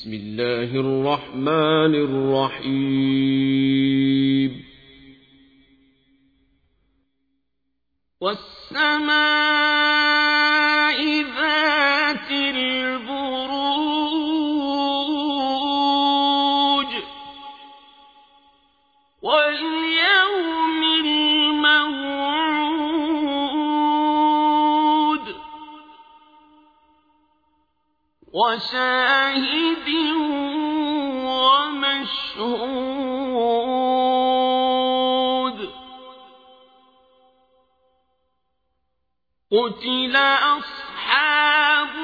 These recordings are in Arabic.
بسم الله الرحمن الرحيم. والسماء وشاهد ومشهود. قتل أصحاب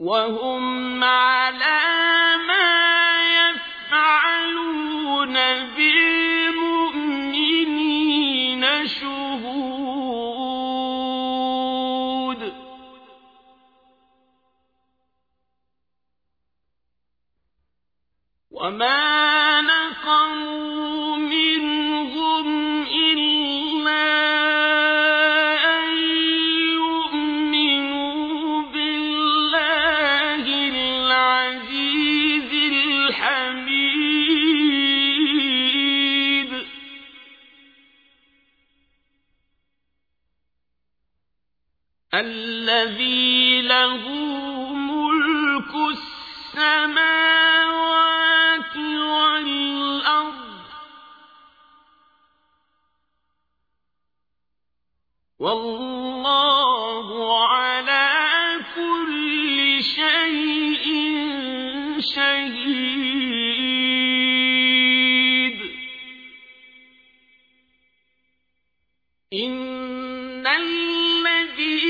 وهم على ما يفعلون بالمؤمنين شهود. وما نقموا الذي له ملك السماوات والأرض والله على كل شيء شهيد. إن الذين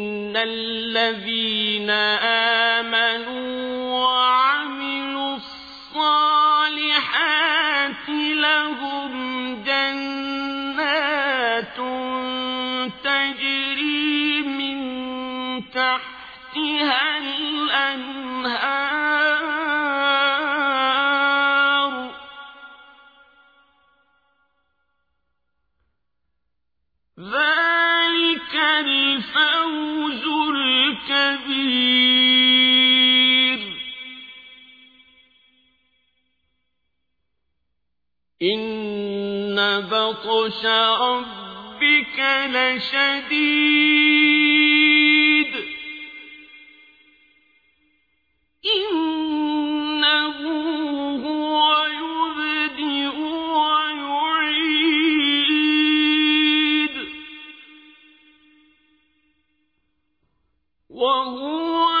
إن الذين آمنوا وعملوا الصالحات لهم جنات تجري من تحتها الأنهار بطش ربك لشديد. إنه هو يبدئ ويعيد. وهو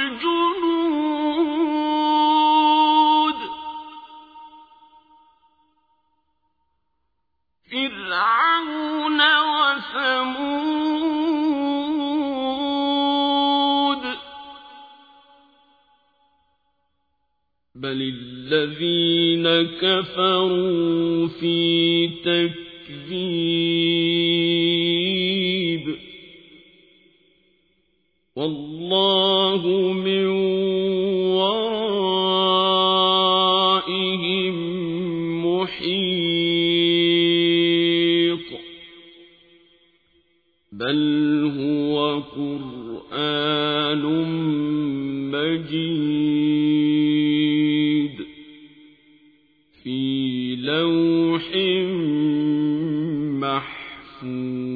الذين كفروا في تكذيب. والله من محيط. بل هو قرآن مجيد. لوح محفوظ.